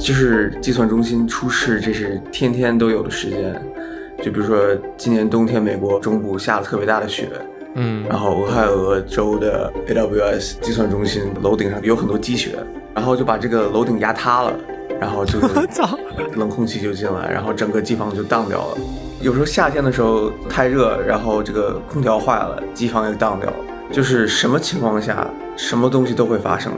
就是计算中心出事，这是天天都有的时间。就比如说今年冬天，美国中部下了特别大的雪，嗯，然后俄亥俄州的 AWS 计算中心楼顶上有很多积雪，然后就把这个楼顶压塌了，然后就 操，冷空气就进来，然后整个机房就荡掉了。有时候夏天的时候太热，然后这个空调坏了，机房也荡掉了。就是什么情况下，什么东西都会发生。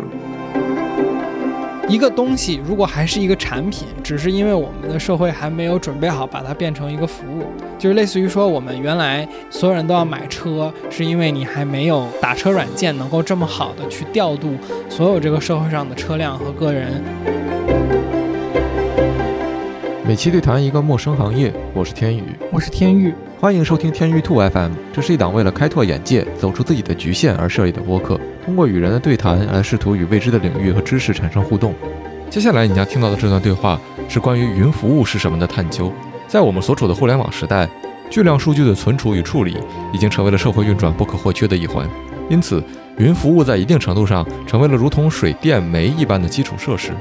一个东西如果还是一个产品，只是因为我们的社会还没有准备好把它变成一个服务，就是类似于说我们原来所有人都要买车，是因为你还没有打车软件能够这么好的去调度所有这个社会上的车辆和个人。每期对谈一个陌生行业，我是天宇，我是天宇，欢迎收听天宇兔 FM。这是一档为了开拓眼界、走出自己的局限而设立的播客，通过与人的对谈来试图与未知的领域和知识产生互动。接下来你将听到的这段对话是关于云服务是什么的探究。在我们所处的互联网时代，巨量数据的存储与处理已经成为了社会运转不可或缺的一环。因此，云服务在一定程度上成为了如同水电煤一般的基础设施，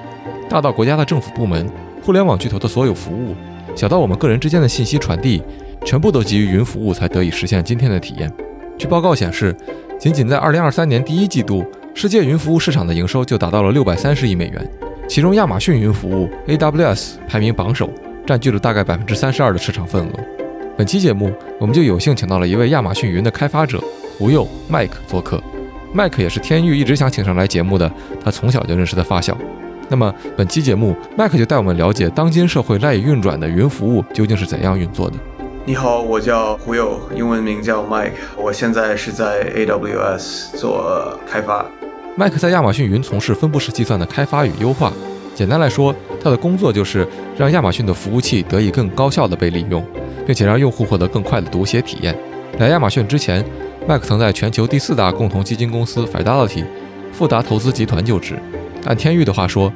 大到国家的政府部门。互联网巨头的所有服务，小到我们个人之间的信息传递，全部都基于云服务才得以实现今天的体验。据报告显示，仅仅在2023年第一季度，世界云服务市场的营收就达到了630亿美元，其中亚马逊云服务 AWS 排名榜首，占据了大概32%的市场份额。本期节目，我们就有幸请到了一位亚马逊云的开发者胡佑 Mike 做客。Mike 也是天域一直想请上来节目的，他从小就认识的发小。那么本期节目，麦克就带我们了解当今社会赖以运转的云服务究竟是怎样运作的。你好，我叫胡友，英文名叫 Mike，我现在是在 AWS 做开发。Mike 在亚马逊云从事分布式计算的开发与优化。简单来说，他的工作就是让亚马逊的服务器得以更高效地被利用，并且让用户获得更快的读写体验。来亚马逊之前，，Mike 曾在全球第四大共同基金公司 Fidelity 富达投资集团就职。按天域的话说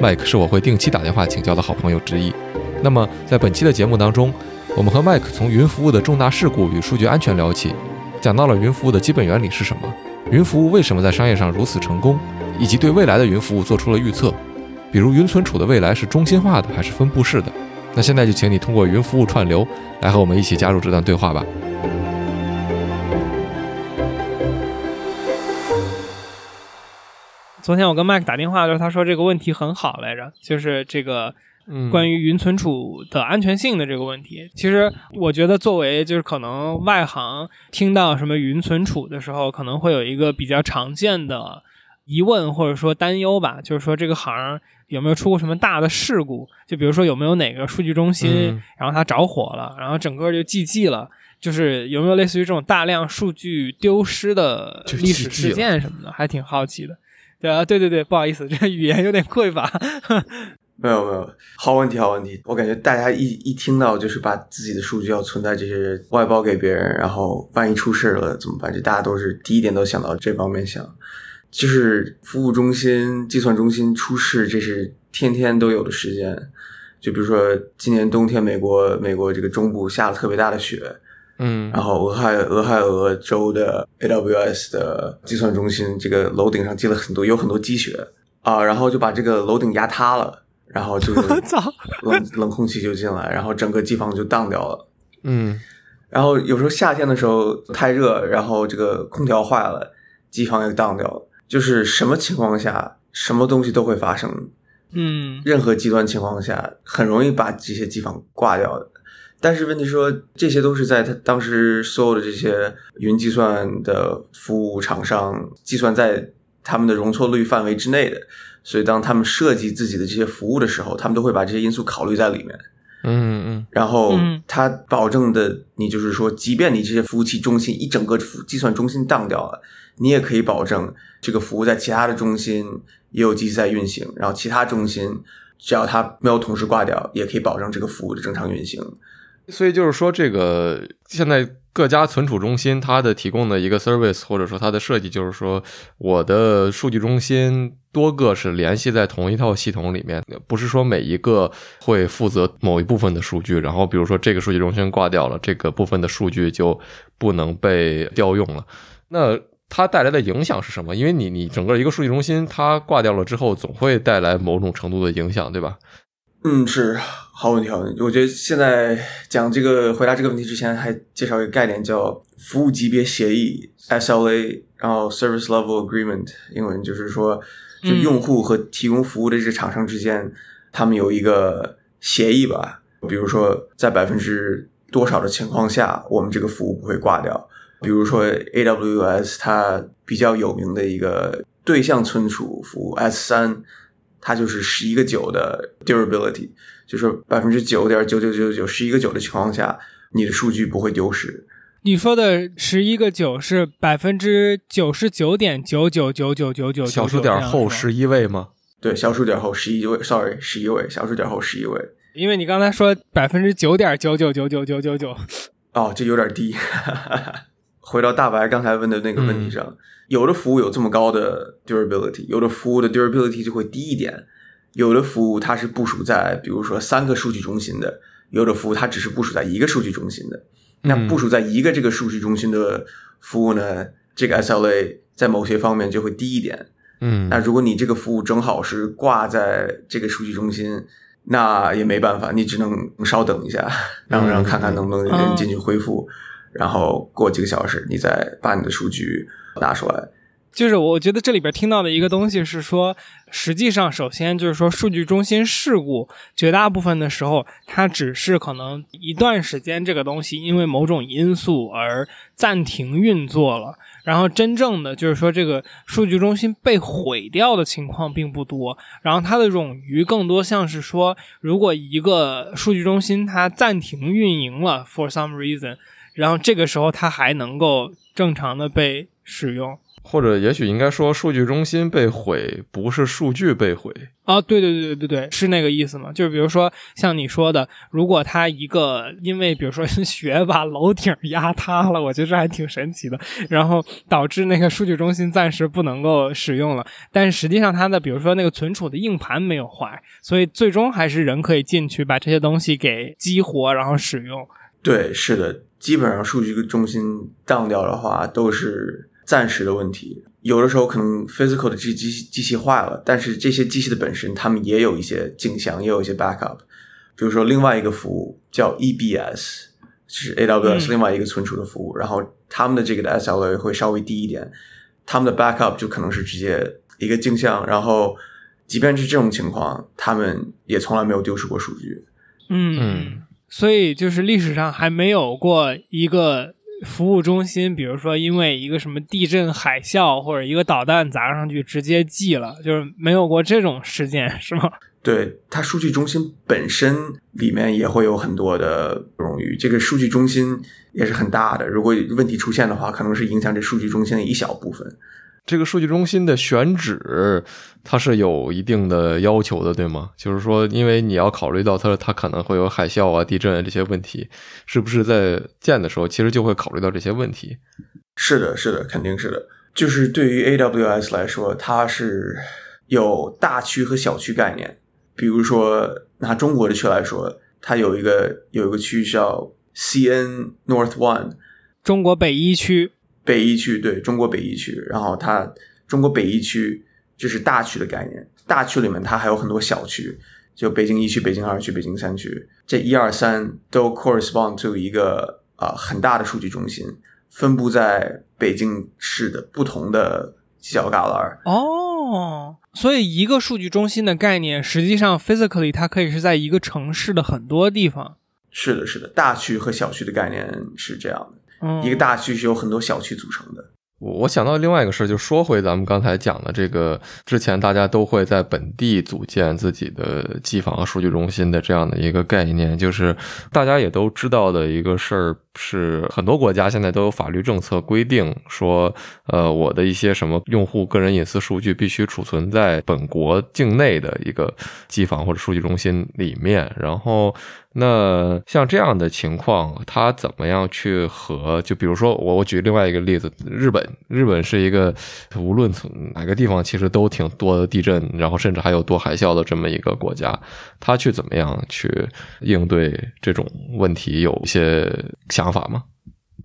，，Mike 是我会定期打电话请教的好朋友之一。那么，在本期的节目当中，我们和麦克从云服务的重大事故与数据安全聊起，讲到了云服务的基本原理是什么，云服务为什么在商业上如此成功，以及对未来的云服务做出了预测，比如云存储的未来是中心化的还是分布式的。那现在就请你通过云服务串流来和我们一起加入这段对话吧。昨天我跟麦克打电话的时候，他说这个问题很好来着，就是这个关于云存储的安全性的这个问题。其实我觉得，作为就是可能外行听到什么云存储的时候，可能会有一个比较常见的疑问或者说担忧吧，就是说这个行有没有出过什么大的事故？就比如说有没有哪个数据中心然后它着火了，然后整个就 GG 了，就是有没有类似于这种大量数据丢失的历史事件什么的，还挺好奇的。对啊，对对对，不好意思，这个语言有点匮乏。没有没有，好问题好问题。我感觉大家一一听到就是把自己的数据要存在这些外包给别人，然后万一出事了怎么办？这大家都是第一点都想到这方面想。就是服务中心、计算中心出事，这是天天都有的时间。就比如说今年冬天，美国美国这个中部下了特别大的雪。嗯，然后俄亥俄亥俄州的 AWS 的计算中心，这个楼顶上积了很多，有很多积雪啊，然后就把这个楼顶压塌了，然后就 冷冷空气就进来，然后整个机房就荡掉了。嗯，然后有时候夏天的时候太热，然后这个空调坏了，机房也荡掉了。就是什么情况下，什么东西都会发生。嗯，任何极端情况下，很容易把这些机房挂掉的。但是问题说，这些都是在他当时所有的这些云计算的服务厂商计算在他们的容错率范围之内的，所以当他们设计自己的这些服务的时候，他们都会把这些因素考虑在里面。嗯嗯。然后他保证的，你就是说，即便你这些服务器中心一整个计算中心当掉了，你也可以保证这个服务在其他的中心也有机器在运行，然后其他中心只要它没有同时挂掉，也可以保证这个服务的正常运行。所以就是说，这个现在各家存储中心它的提供的一个 service，或者说它的设计，就是说我的数据中心多个是联系在同一套系统里面，不是说每一个会负责某一部分的数据，然后比如说这个数据中心挂掉了，这个部分的数据就不能被调用了。那它带来的影响是什么？因为你你整个一个数据中心它挂掉了之后，总会带来某种程度的影响，对吧？嗯，是好问题，好问题。我觉得现在讲这个回答这个问题之前，还介绍一个概念叫服务级别协议 （SLA），然后 Service Level Agreement，英文就是说，就用户和提供服务的这个厂商之间，他们有一个协议吧。比如说，在百分之多少的情况下，我们这个服务不会挂掉。比如说，AWS 它比较有名的一个对象存储服务 S 三。它就是十一个九的 durability，就是百分之九点九九九九十一个九的情况下，你的数据不会丢失。你说的十一个九是百分之九十九点九九九九九九小数点后十一位吗？对，小数点后十一位，sorry，十一位，小数点后十一位。因为你刚才说百分之九点九九九九九九九，哦，这有点低。回到大白刚才问的那个问题上。有的服务有这么高的 durability，有的服务的 durability 就会低一点。有的服务它是部署在，比如说三个数据中心的；有的服务它只是部署在一个数据中心的。那部署在一个这个数据中心的服务呢，这个 SLA 在某些方面就会低一点。嗯，那如果你这个服务正好是挂在这个数据中心，那也没办法，你只能稍等一下，让让看看能不能人进去恢复，然后过几个小时你再把你的数据。拿出来，就是我觉得这里边听到的一个东西是说，实际上首先就是说，数据中心事故绝大部分的时候，它只是可能一段时间这个东西因为某种因素而暂停运作了，然后真正的就是说这个数据中心被毁掉的情况并不多，然后它的冗余更多像是说，如果一个数据中心它暂停运营了 for some reason，然后这个时候它还能够正常的被。使用，或者也许应该说，数据中心被毁，不是数据被毁啊！对对对对对是那个意思吗？就是比如说像你说的，如果它一个因为比如说 雪把楼顶压塌了，我觉得这还挺神奇的，然后导致那个数据中心暂时不能够使用了，但实际上它的比如说那个存储的硬盘没有坏，所以最终还是人可以进去把这些东西给激活，然后使用。对，是的，基本上数据中心当掉的话都是。暂时的问题，有的时候可能 physical 的这机机器坏了，但是这些机器的本身，他们也有一些镜像，也有一些 backup。比如说另外一个服务叫 EBS，是 AWS 另外一个存储的服务，然后他们的这个的 SLA 会稍微低一点，他们的 backup 就可能是直接一个镜像，然后即便是这种情况，他们也从来没有丢失过数据。嗯，所以就是历史上还没有过一个。服务中心，比如说因为一个什么地震、海啸或者一个导弹砸上去，直接寄了，就是没有过这种事件，是吗？对，它数据中心本身里面也会有很多的冗余，这个数据中心也是很大的。如果问题出现的话，可能是影响这数据中心的一小部分。这个数据中心的选址，它是有一定的要求的，对吗？就是说，因为你要考虑到它，它可能会有海啸啊、地震啊这些问题，是不是在建的时候，其实就会考虑到这些问题？是的，是的，肯定是的。就是对于 AWS 来说，它是有大区和小区概念。比如说，拿中国的区来说，它有一个有一个区叫 CN North One，中国北一区。北一区对中国北一区，然后它中国北一区就是大区的概念，大区里面它还有很多小区，就北京一区、北京二区、北京三区，这一二三都 correspond to 一个啊很大的数据中心，分布在北京市的不同的小旮旯。哦，所以一个数据中心的概念，实际上 physically 它可以是在一个城市的很多地方。是的，是的，大区和小区的概念是这样的。一个大区是由很多小区组成的。我我想到另外一个事儿，就说回咱们刚才讲的这个，之前大家都会在本地组建自己的机房和数据中心的这样的一个概念，就是大家也都知道的一个事儿，是很多国家现在都有法律政策规定说，呃，我的一些什么用户个人隐私数据必须储存在本国境内的一个机房或者数据中心里面，然后。那像这样的情况，他怎么样去和？就比如说，我我举另外一个例子，日本，日本是一个无论从哪个地方其实都挺多的地震，然后甚至还有多海啸的这么一个国家，他去怎么样去应对这种问题，有一些想法吗？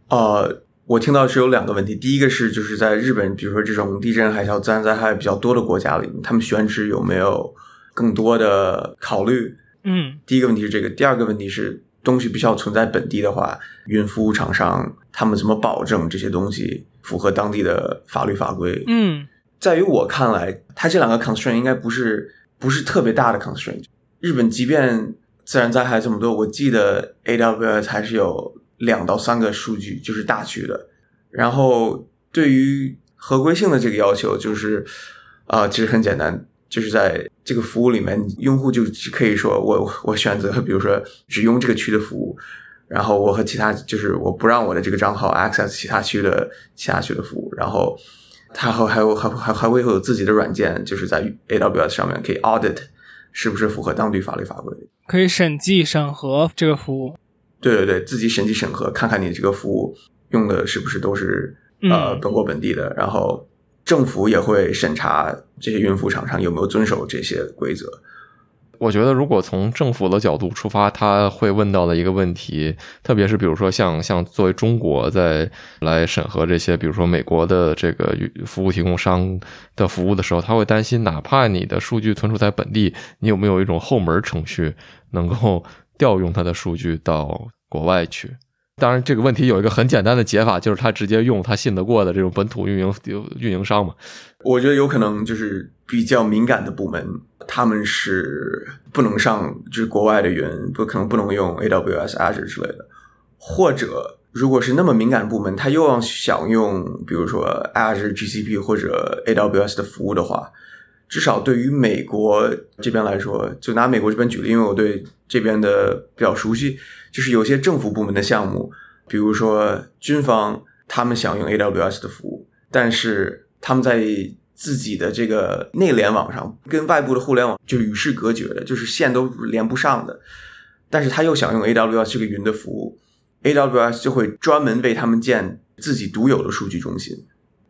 呃，我听到是有两个问题，第一个是就是在日本，比如说这种地震、海啸、自然灾害比较多的国家里，他们选址有没有更多的考虑？嗯，第一个问题是这个，第二个问题是东西必须要存在本地的话，云服务厂商他们怎么保证这些东西符合当地的法律法规？嗯，在于我看来，它这两个 constraint 应该不是不是特别大的 constraint。日本即便自然灾害这么多，我记得 AWS 还是有两到三个数据，就是大区的。然后对于合规性的这个要求，就是啊、其实很简单，就是在这个服务里面，用户就只可以说我我选择，比如说只用这个区的服务，然后我和其他就是我不让我的这个账号 access 其他区的其他区的服务，然后它还还有还还还会有自己的软件，就是在 AWS 上面可以 audit 是不是符合当地法律法规。可以审计审核这个服务。对对对，自己审计审核，看看你这个服务用的是不是都是呃嗯本国本地的，然后政府也会审查这些孕妇厂商有没有遵守这些规则。我觉得，如果从政府的角度出发，他会问到的一个问题，特别是比如说像像作为中国在来审核这些，比如说美国的这个服务提供商的服务的时候，他会担心，哪怕你的数据存储在本地，你有没有一种后门程序能够调用它的数据到国外去？当然，这个问题有一个很简单的解法，就是他直接用他信得过的这种本土运营运营商嘛。我觉得有可能就是比较敏感的部门，他们是不能上就是国外的云，不可能不能用 AWS、Azure 之类的，或者如果是那么敏感的部门，他又要想用比如说 Azure、GCP 或者 AWS 的服务的话，至少对于美国这边来说，就拿美国这边举例，因为我对这边的比较熟悉，就是有些政府部门的项目，比如说军方，他们想用 AWS 的服务，但是他们在自己的这个内联网上跟外部的互联网就与世隔绝的，就是线都连不上的。但是他又想用 AWS 这个云的服务，AWS 就会专门为他们建自己独有的数据中心，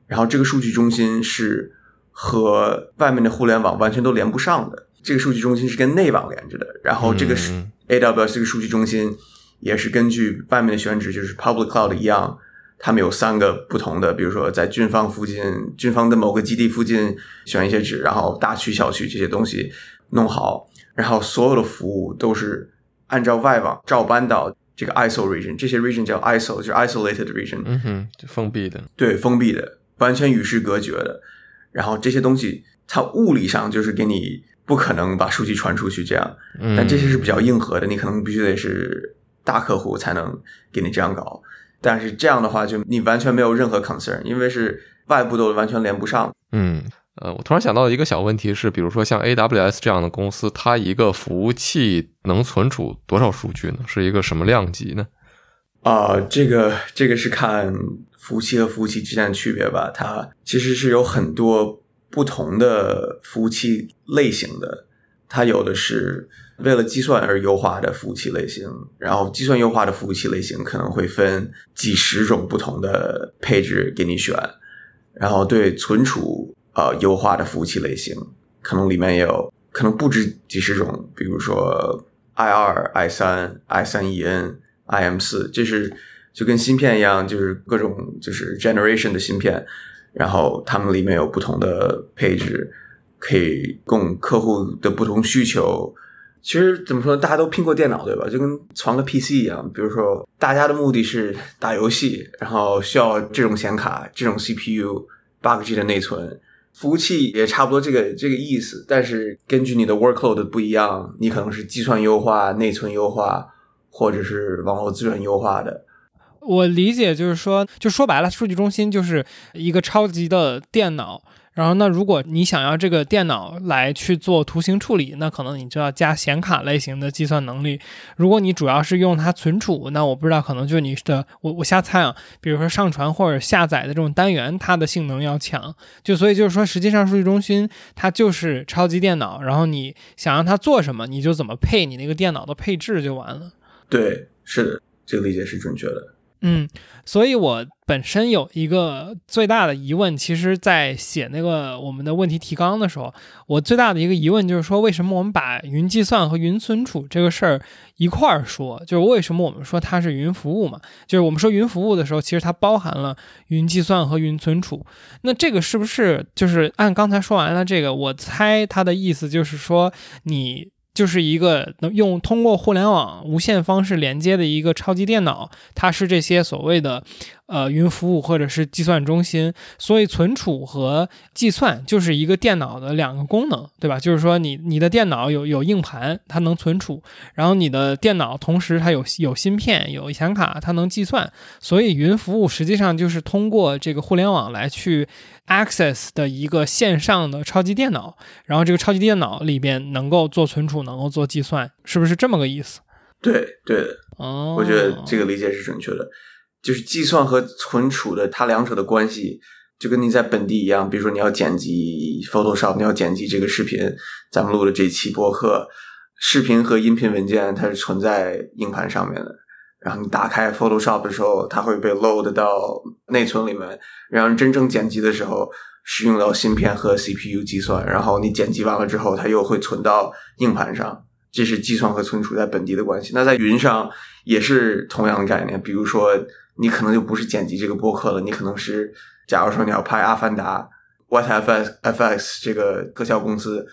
然后这个数据中心是和外面的互联网完全都连不上的。这个数据中心是跟内网连着的，然后这个是嗯 AWS 这个数据中心也是根据外面的选址，就是 Public Cloud 一样，他们有三个不同的，比如说在军方附近、军方的某个基地附近选一些址，然后大区、小区这些东西弄好，然后所有的服务都是按照外网照搬到这个 ISO region，这些 region 叫 ISO，就是 isolated region，嗯哼，就封闭的。对，封闭的，完全与世隔绝的。然后这些东西，它物理上就是给你不可能把数据传出去这样，嗯，但这些是比较硬核的，你可能必须得是大客户才能给你这样搞。但是这样的话，就你完全没有任何 concern，因为是外部都完全连不上。嗯，呃，我突然想到一个小问题是，比如说像 AWS 这样的公司，它一个服务器能存储多少数据呢？是一个什么量级呢？啊、这个这个是看服务器和服务器之间的区别吧。它其实是有很多不同的服务器类型的，它有的是为了计算而优化的服务器类型，然后计算优化的服务器类型可能会分几十种不同的配置给你选，然后对存储呃优化的服务器类型，可能里面也有可能不止几十种，比如说 i 二、i 三、i 三 en、im 四，这是就跟芯片一样，就是各种就是 generation 的芯片，然后它们里面有不同的配置，可以供客户的不同需求。其实怎么说呢，大家都拼过电脑，对吧？就跟传个 PC 一样。比如说，大家的目的是打游戏，然后需要这种显卡、这种 CPU、八个 G 的内存，服务器也差不多这个这个意思。但是根据你的 workload 不一样，你可能是计算优化、内存优化，或者是网络资源优化的。我理解就是说，就说白了，数据中心就是一个超级的电脑。然后，那如果你想要这个电脑来去做图形处理，那可能你就要加显卡类型的计算能力。如果你主要是用它存储，那我不知道，可能就是你的我我瞎猜啊，比如说上传或者下载的这种单元，它的性能要强。就所以就是说，实际上数据中心它就是超级电脑，然后你想让它做什么，你就怎么配你那个电脑的配置就完了。对，是的，这个理解是准确的。嗯，所以我本身有一个最大的疑问，其实，在写那个我们的问题提纲的时候，我最大的一个疑问就是说，为什么我们把云计算和云存储这个事儿一块儿说？就是为什么我们说它是云服务嘛？就是我们说云服务的时候，其实它包含了云计算和云存储。那这个是不是就是按刚才说完了这个？我猜它的意思就是说你。就是一个能用通过互联网无线方式连接的一个超级电脑，它是这些所谓的。呃，云服务或者是计算中心，所以存储和计算就是一个电脑的两个功能，对吧？就是说，你你的电脑有有硬盘，它能存储，然后你的电脑同时它有有芯片、有显卡，它能计算。所以，云服务实际上就是通过这个互联网来去 access 的一个线上的超级电脑，然后这个超级电脑里边能够做存储，能够做计算，是不是这么个意思？对对，哦，我觉得这个理解是准确的。就是计算和存储的，它两者的关系就跟你在本地一样。比如说，你要剪辑 Photoshop，你要剪辑这个视频，咱们录的这期播客，视频和音频文件它是存在硬盘上面的。然后你打开 Photoshop 的时候，它会被 load 到内存里面。然后真正剪辑的时候，是用到芯片和 CPU 计算。然后你剪辑完了之后，它又会存到硬盘上。这是计算和存储在本地的关系。那在云上也是同样的概念。比如说。你可能就不是剪辑这个播客了，你可能是，假如说你要拍《阿凡达》，WhatFX 这个特效公司，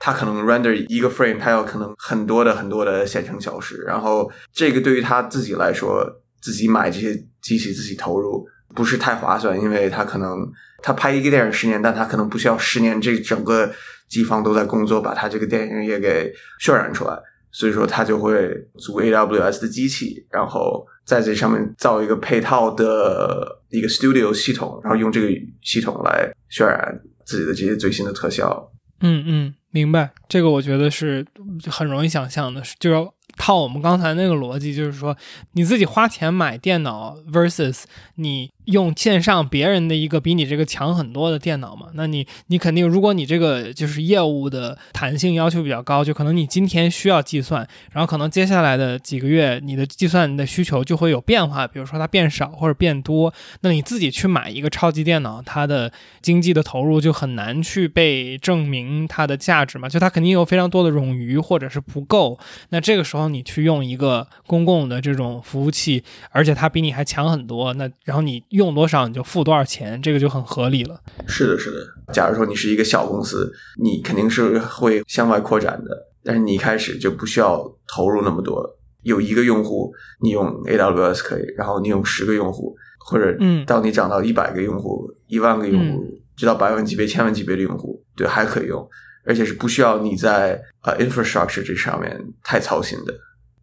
它可能 render 一个 frame，它要可能很多的很多的线程小时，然后这个对于他自己来说，自己买这些机器自己投入不是太划算，因为他可能他拍一个电影十年，但他可能不需要十年，这整个机房都在工作，把他这个电影也给渲染出来。所以说，他就会组 AWS 的机器，然后在这上面造一个配套的一个 Studio 系统，然后用这个系统来渲染自己的这些最新的特效。嗯嗯，明白。这个我觉得是很容易想象的，就是。套我们刚才那个逻辑，就是说你自己花钱买电脑 versus 你用线上别人的一个比你这个强很多的电脑嘛？那你你肯定，如果你这个就是业务的弹性要求比较高，就可能你今天需要计算，然后可能接下来的几个月你的计算的需求就会有变化，比如说它变少或者变多，那你自己去买一个超级电脑，它的经济的投入就很难去被证明它的价值嘛？就它肯定有非常多的冗余或者是不够，那这个时候。你去用一个公共的这种服务器，而且它比你还强很多，那然后你用多少你就付多少钱，这个就很合理了。是的，是的。假如说你是一个小公司，你肯定是会向外扩展的，但是你一开始就不需要投入那么多。有一个用户，你用 AWS 可以，然后你用十个用户，或者嗯，到你涨到一百个用户、一万个用户，直到百万级别、千万级别的用户，对，还可以用。而且是不需要你在呃 infrastructure 这上面太操心的，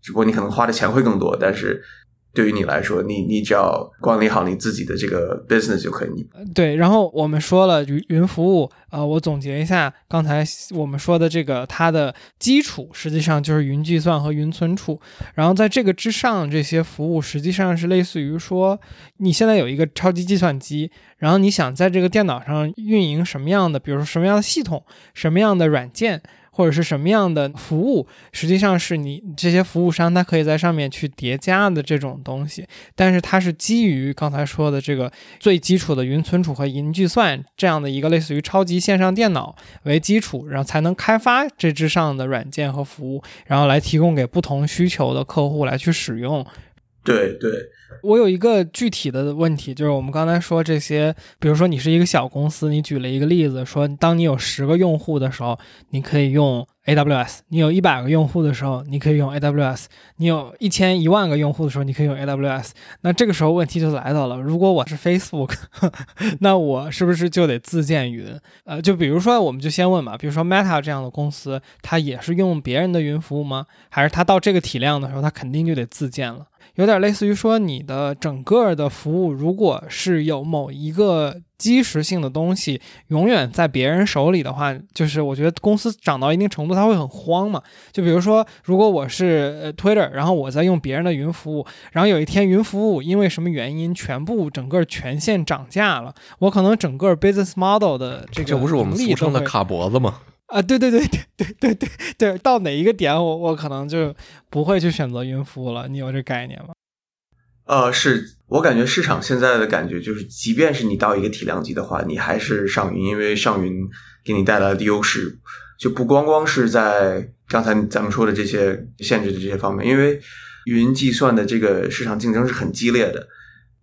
只不过你可能花的钱会更多，但是。对于你来说，你你只要管理好你自己的这个 business 就可以。对，然后我们说了云云服务，呃，我总结一下刚才我们说的这个，它的基础实际上就是云计算和云存储。然后在这个之上，这些服务实际上是类似于说，你现在有一个超级计算机，然后你想在这个电脑上运营什么样的，比如说什么样的系统，什么样的软件。或者是什么样的服务，实际上是你这些服务商它可以在上面去叠加的这种东西，但是它是基于刚才说的这个最基础的云存储和云计算这样的一个类似于超级线上电脑为基础，然后才能开发这之上的软件和服务，然后来提供给不同需求的客户来去使用。对对。我有一个具体的问题，就是我们刚才说这些，比如说你是一个小公司，你举了一个例子，说当你有十个用户的时候，你可以用 AWS；你有一百个用户的时候，你可以用 AWS；你有一千一万个用户的时候，你可以用 AWS。那这个时候问题就来到了，如果我是 Facebook，那我是不是就得自建云？呃，就比如说，我们就先问嘛，比如说 Meta 这样的公司，它也是用别人的云服务吗？还是它到这个体量的时候，它肯定就得自建了？有点类似于说，你的整个的服务，如果是有某一个基石性的东西永远在别人手里的话，就是我觉得公司涨到一定程度，它会很慌嘛。就比如说，如果我是 Twitter，然后我在用别人的云服务，然后有一天云服务因为什么原因全部整个全线涨价了，我可能整个 business model 的这个这不是我们俗称的卡脖子吗？啊，对对对对对对对对，到哪一个点我我可能就不会去选择云服务了。你有这概念吗？呃，是我感觉市场现在的感觉就是，即便是你到一个体量级的话，你还是上云，因为上云给你带来的优势就不光光是在刚才咱们说的这些限制的这些方面，因为云计算的这个市场竞争是很激烈的，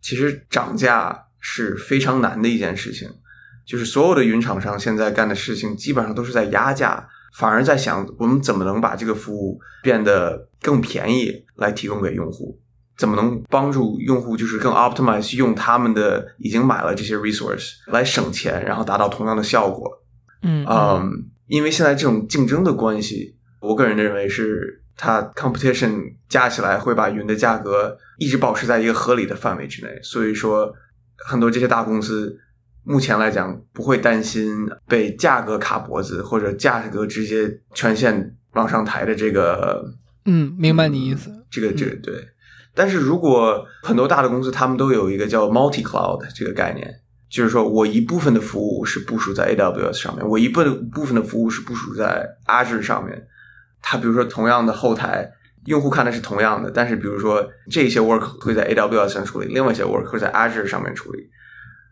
其实涨价是非常难的一件事情。就是所有的云厂商现在干的事情，基本上都是在压价，反而在想我们怎么能把这个服务变得更便宜来提供给用户。怎么能帮助用户就是更 optimize 用他们的已经买了这些 resource 来省钱，然后达到同样的效果？嗯嗯，因为现在这种竞争的关系，我个人认为是它 competition 加起来会把云的价格一直保持在一个合理的范围之内。所以说，很多这些大公司目前来讲不会担心被价格卡脖子或者价格直接全线往上抬的这个。嗯，明白你意思。这个这个对。但是如果很多大的公司，他们都有一个叫 multi cloud 这个概念，就是说我一部分的服务是部署在 AWS 上面，我一部部分的服务是部署在 Azure 上面。它比如说同样的后台，用户看的是同样的，但是比如说这些 work 会在 AWS 上处理，另外一些 work 会在 Azure 上面处理。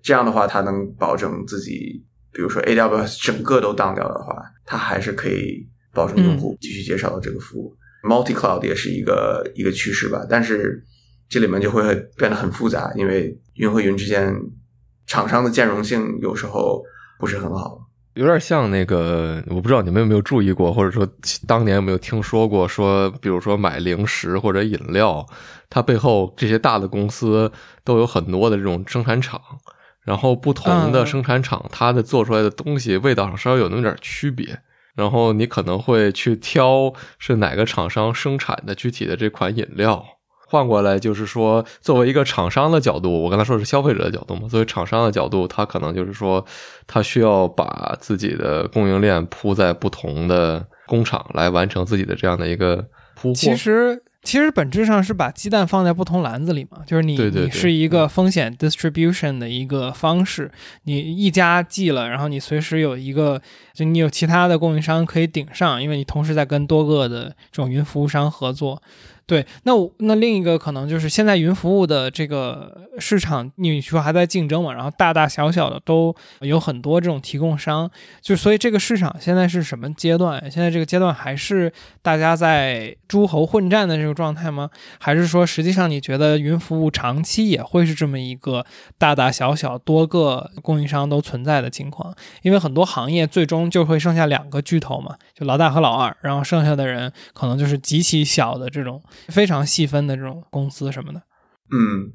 这样的话，它能保证自己，比如说 AWS 整个都当掉的话，它还是可以保证用户继续介绍到这个服务。Multi cloud 也是一个一个趋势吧，但是这里面就会变得很复杂，因为云和云之间厂商的兼容性有时候不是很好，有点像那个，我不知道你们有没有注意过，或者说当年有没有听说过，说比如说买零食或者饮料，它背后这些大的公司都有很多的这种生产厂，然后不同的生产厂它的做出来的东西味道上稍微有那么点区别。然后你可能会去挑是哪个厂商生产的具体的这款饮料。换过来就是说，作为一个厂商的角度，我刚才说是消费者的角度嘛。作为厂商的角度，他可能就是说，他需要把自己的供应链铺在不同的工厂来完成自己的这样的一个铺货。其实。其实本质上是把鸡蛋放在不同篮子里嘛，就是你你是一个风险 distribution 的一个方式，你一家寄了，然后你随时有一个，就你有其他的供应商可以顶上，因为你同时在跟多个的这种云服务商合作。对，那我那另一个可能就是现在云服务的这个市场，你说还在竞争嘛？然后大大小小的都有很多这种提供商，就所以这个市场现在是什么阶段？现在这个阶段还是大家在诸侯混战的这个状态吗？还是说实际上你觉得云服务长期也会是这么一个大大小小多个供应商都存在的情况？因为很多行业最终就会剩下两个巨头嘛，就老大和老二，然后剩下的人可能就是极其小的这种。非常细分的这种公司什么的，嗯，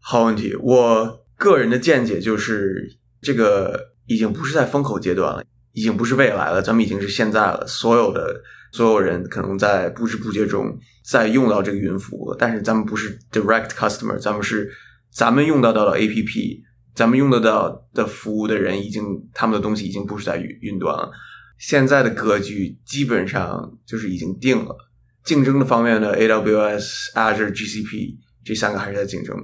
好问题。我个人的见解就是，这个已经不是在风口阶段了，已经不是未来了，咱们已经是现在了。所有的所有人可能在不知不觉中在用到这个云服务，但是咱们不是 direct customer，咱们是咱们用到到了 A P P，咱们用得到的服务的人已经他们的东西已经不是在云云端了。现在的格局基本上就是已经定了。竞争的方面呢，AWS、Azure、GCP 这三个还是在竞争。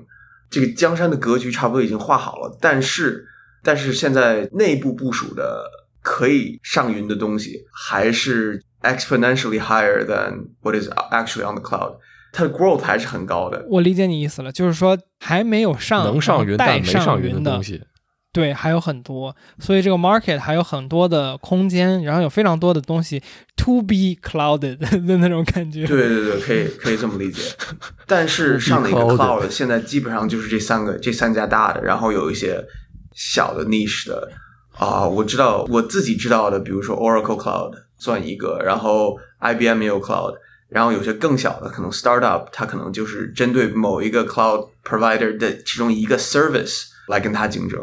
这个江山的格局差不多已经画好了，但是，但是现在内部部署的可以上云的东西，还是 exponentially higher than what is actually on the cloud。它的 growth 还是很高的。我理解你意思了，就是说还没有上能上云但没上云的东西。对，还有很多，所以这个 market 还有很多的空间，然后有非常多的东西 to be clouded 的那种感觉。对对对，可以可以这么理解。但是上的一个 cloud 现在基本上就是这三个，这三家大的，然后有一些小的 niche 的啊，我知道我自己知道的，比如说 Oracle Cloud 算一个，然后 IBM 也有 cloud，然后有些更小的，可能 startup 它可能就是针对某一个 cloud provider 的其中一个 service 来跟它竞争。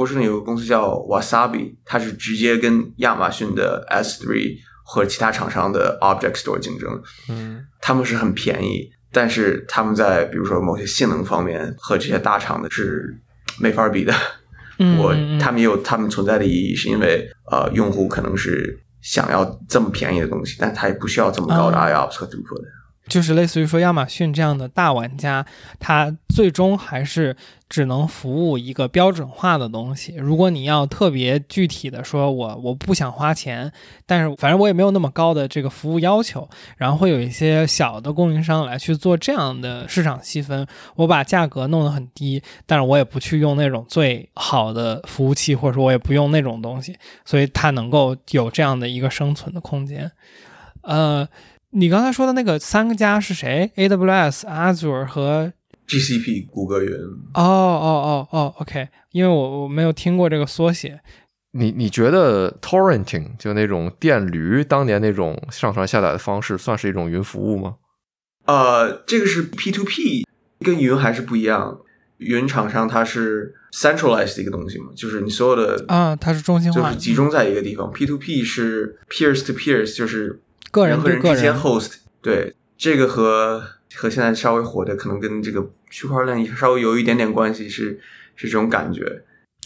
波士顿有个公司叫 Wasabi，它是直接跟亚马逊的 S3 或者其他厂商的 Object Store 竞争。嗯，他们是很便宜，但是他们在比如说某些性能方面和这些大厂的是没法比的。我他们也有他们存在的意义，是因为呃，用户可能是想要这么便宜的东西，但他也不需要这么高的 IOPS 和 throughput。就是类似于说亚马逊这样的大玩家，他最终还是只能服务一个标准化的东西。如果你要特别具体的说，我我不想花钱，但是反正我也没有那么高的这个服务要求，然后会有一些小的供应商来去做这样的市场细分，我把价格弄得很低，但是我也不去用那种最好的服务器，或者说我也不用那种东西，所以它能够有这样的一个生存的空间。呃。你刚才说的那个三个家是谁？AWS、Azure 和 GCP 谷歌云。哦哦哦哦，OK，因为我我没有听过这个缩写。你你觉得 Torrenting 就那种电驴当年那种上传下载的方式，算是一种云服务吗？呃，这个是 P to P，跟云还是不一样。云厂商它是 centralized 的一个东西嘛，就是你所有的啊，它是中心化，就是集中在一个地方。P to P 是 peers to peers，就是。个人和人之间 host，对这个和和现在稍微火的可能跟这个区块链稍微有一点点关系，是是这种感觉。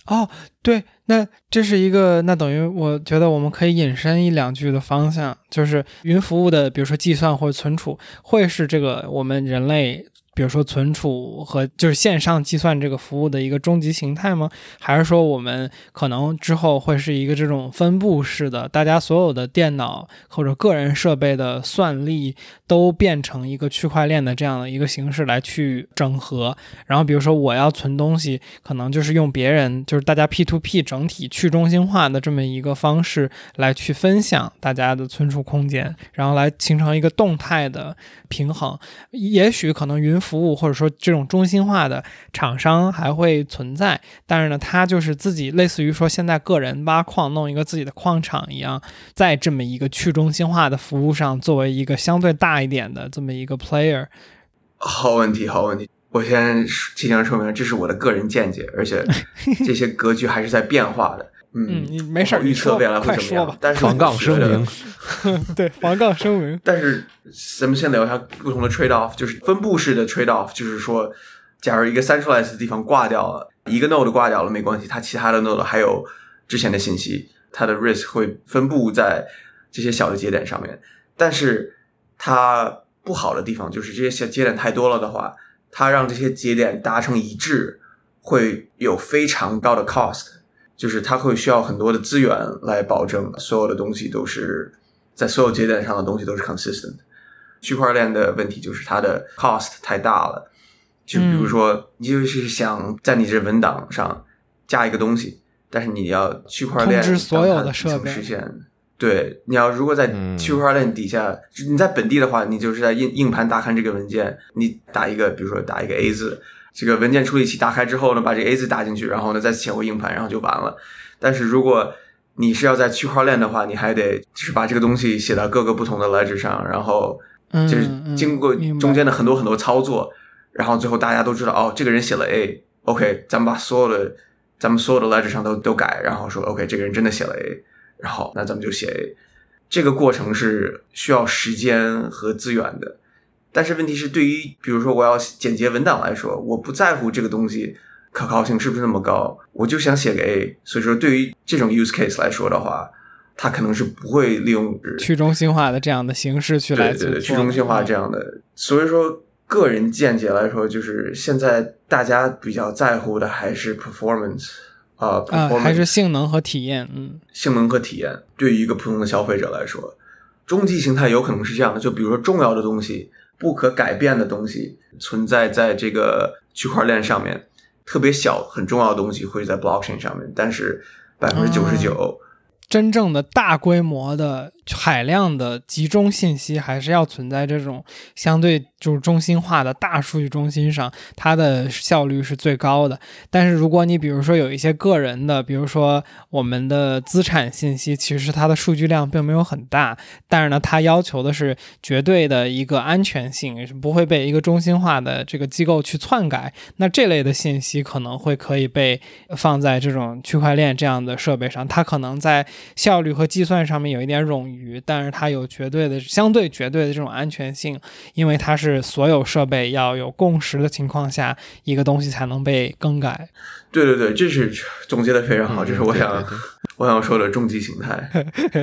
哦，对，那这是一个，那等于我觉得我们可以引申一两句的方向，就是云服务的，比如说计算或者存储，会是这个我们人类。比如说存储和就是线上计算这个服务的一个终极形态吗？还是说我们可能之后会是一个这种分布式的，大家所有的电脑或者个人设备的算力都变成一个区块链的这样的一个形式来去整合？然后比如说我要存东西，可能就是用别人就是大家 P to P 整体去中心化的这么一个方式来去分享大家的存储空间，然后来形成一个动态的平衡。也许可能云。服务或者说这种中心化的厂商还会存在，但是呢，它就是自己类似于说现在个人挖矿弄一个自己的矿场一样，在这么一个去中心化的服务上，作为一个相对大一点的这么一个 player。好问题，好问题。我先提前说明，这是我的个人见解，而且 这些格局还是在变化的。嗯，你没事预测未来会怎么样？但是防杠声明，对防杠声明。但是咱们先聊一下不同的 trade off，就是分布式的 trade off，就是说，假如一个 centralized 的地方挂掉了，一个 node 挂掉了没关系，它其他的 node 还有之前的信息，它的 risk 会分布在这些小的节点上面。但是它不好的地方就是这些小节点太多了的话，它让这些节点达成一致会有非常高的 cost。就是它会需要很多的资源来保证所有的东西都是在所有节点上的东西都是 consistent。区块链的问题就是它的 cost 太大了。就比如说，你就是想在你这文档上加一个东西，但是你要区块链所有的设备实现。对，你要如果在区块链底下，你在本地的话，你就是在硬硬盘打开这个文件，你打一个，比如说打一个 A 字。这个文件处理器打开之后呢，把这个 A 字打进去，然后呢再写回硬盘，然后就完了。但是如果你是要在区块链的话，你还得就是把这个东西写到各个不同的 ledger 上，然后就是经过中间的很多很多操作，然后最后大家都知道哦，这个人写了 A，OK，咱们把所有的咱们所有的 ledger 上都都改，然后说 OK，这个人真的写了 A，然后那咱们就写 A。这个过程是需要时间和资源的。但是问题是，对于比如说我要简洁文档来说，我不在乎这个东西可靠性是不是那么高，我就想写个 A。所以说，对于这种 use case 来说的话，它可能是不会利用去中心化的这样的形式去来对对去中心化这样的。所以说，个人见解来说，就是现在大家比较在乎的还是 performance 啊，还是性能和体验。嗯，性能和体验对于一个普通的消费者来说，终极形态有可能是这样的。就比如说重要的东西。不可改变的东西存在在这个区块链上面，特别小很重要的东西会在 blockchain 上面，但是百分之九十九。真正的大规模的海量的集中信息，还是要存在这种相对就是中心化的大数据中心上，它的效率是最高的。但是如果你比如说有一些个人的，比如说我们的资产信息，其实它的数据量并没有很大，但是呢，它要求的是绝对的一个安全性，不会被一个中心化的这个机构去篡改。那这类的信息可能会可以被放在这种区块链这样的设备上，它可能在。效率和计算上面有一点冗余，但是它有绝对的、相对绝对的这种安全性，因为它是所有设备要有共识的情况下，一个东西才能被更改。对对对，这是总结的非常好，这是我想我想说的终极形态，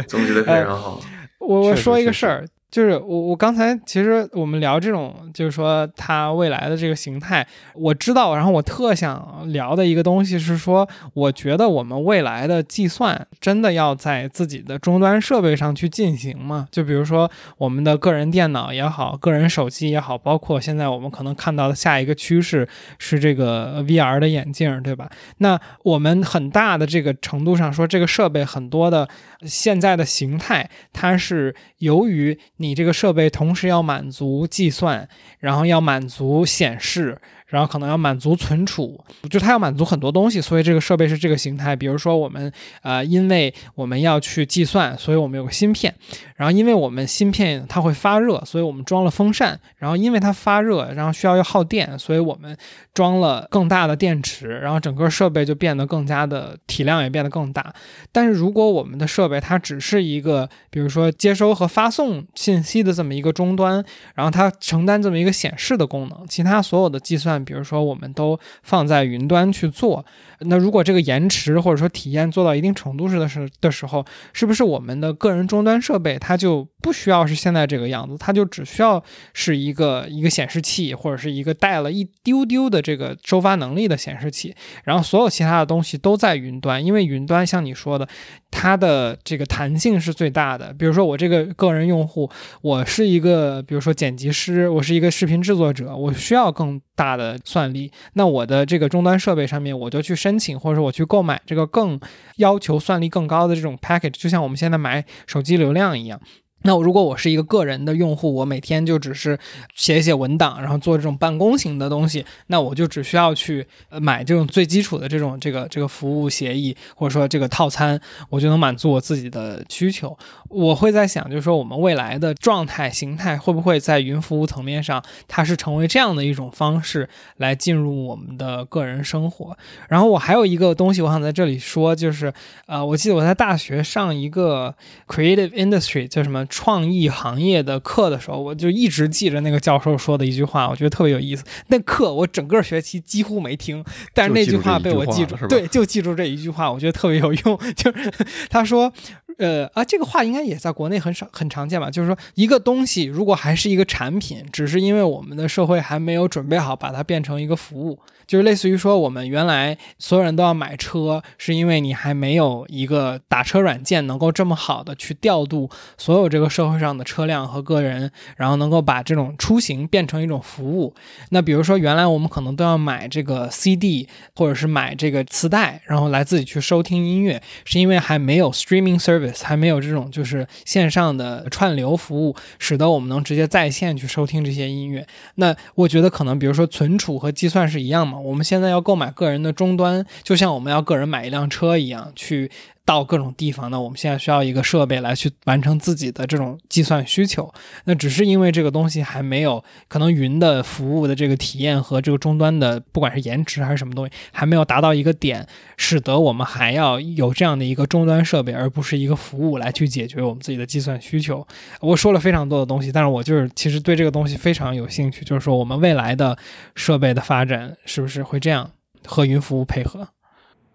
总结的非常好。我我说一个事儿，就是我我刚才其实我们聊这种，就是说它未来的这个形态，我知道，然后我特想聊的一个东西是说，我觉得我们未来的计算真的要在自己的终端设备上去进行吗？就比如说我们的个人电脑也好，个人手机也好，包括现在我们可能看到的下一个趋势是这个 VR 的眼镜，对吧？那我们很大的这个程度上说，这个设备很多的现在的形态，它是由于你这个设备同时要满足计算，然后要满足显示。然后可能要满足存储，就它要满足很多东西，所以这个设备是这个形态。比如说我们呃，因为我们要去计算，所以我们有个芯片。然后因为我们芯片它会发热，所以我们装了风扇。然后因为它发热，然后需要要耗电，所以我们装了更大的电池。然后整个设备就变得更加的体量也变得更大。但是如果我们的设备它只是一个，比如说接收和发送信息的这么一个终端，然后它承担这么一个显示的功能，其他所有的计算。比如说，我们都放在云端去做。那如果这个延迟或者说体验做到一定程度时的时的时候，是不是我们的个人终端设备它就不需要是现在这个样子？它就只需要是一个一个显示器，或者是一个带了一丢丢的这个收发能力的显示器，然后所有其他的东西都在云端。因为云端像你说的，它的这个弹性是最大的。比如说我这个个人用户，我是一个比如说剪辑师，我是一个视频制作者，我需要更大的算力。那我的这个终端设备上面，我就去申申请，或者说我去购买这个更要求算力更高的这种 package，就像我们现在买手机流量一样。那我如果我是一个个人的用户，我每天就只是写一写文档，然后做这种办公型的东西，那我就只需要去买这种最基础的这种这个这个服务协议，或者说这个套餐，我就能满足我自己的需求。我会在想，就是说我们未来的状态形态会不会在云服务层面上，它是成为这样的一种方式来进入我们的个人生活。然后我还有一个东西，我想在这里说，就是呃，我记得我在大学上一个 creative industry 叫什么？创意行业的课的时候，我就一直记着那个教授说的一句话，我觉得特别有意思。那课我整个学期几乎没听，但是那句话被我记住，对，就记住这一句话，我觉得特别有用。就是他说，呃啊，这个话应该也在国内很少很常见吧？就是说，一个东西如果还是一个产品，只是因为我们的社会还没有准备好把它变成一个服务。就是类似于说，我们原来所有人都要买车，是因为你还没有一个打车软件能够这么好的去调度所有这个社会上的车辆和个人，然后能够把这种出行变成一种服务。那比如说，原来我们可能都要买这个 CD，或者是买这个磁带，然后来自己去收听音乐，是因为还没有 streaming service，还没有这种就是线上的串流服务，使得我们能直接在线去收听这些音乐。那我觉得可能，比如说存储和计算是一样嘛。我们现在要购买个人的终端，就像我们要个人买一辆车一样，去到各种地方。呢我们现在需要一个设备来去完成自己的这种计算需求。那只是因为这个东西还没有，可能云的服务的这个体验和这个终端的，不管是延迟还是什么东西，还没有达到一个点，使得我们还要有这样的一个终端设备，而不是一个服务来去解决我们自己的计算需求。我说了非常多的东西，但是我就是其实对这个东西非常有兴趣，就是说我们未来的设备的发展是不？是会这样和云服务配合，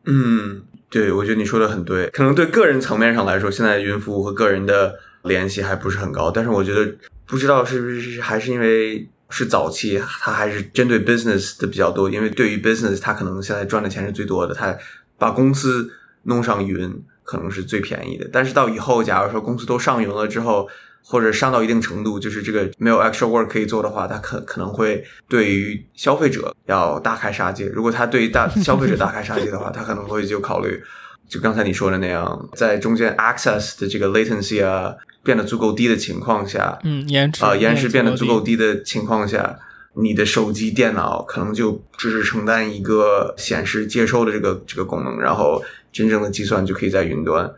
嗯，对，我觉得你说的很对。可能对个人层面上来说，现在云服务和个人的联系还不是很高。但是我觉得，不知道是不是还是因为是早期，它还是针对 business 的比较多。因为对于 business，它可能现在赚的钱是最多的，它把公司弄上云可能是最便宜的。但是到以后，假如说公司都上云了之后，或者上到一定程度，就是这个没有 extra work 可以做的话，他可可能会对于消费者要大开杀戒。如果他对于大消费者大开杀戒的话，他可能会就考虑，就刚才你说的那样，在中间 access 的这个 latency 啊变得足够低的情况下，嗯，延迟啊延迟变得足够低的情况下，你的手机、电脑可能就只是承担一个显示、接收的这个这个功能，然后真正的计算就可以在云端。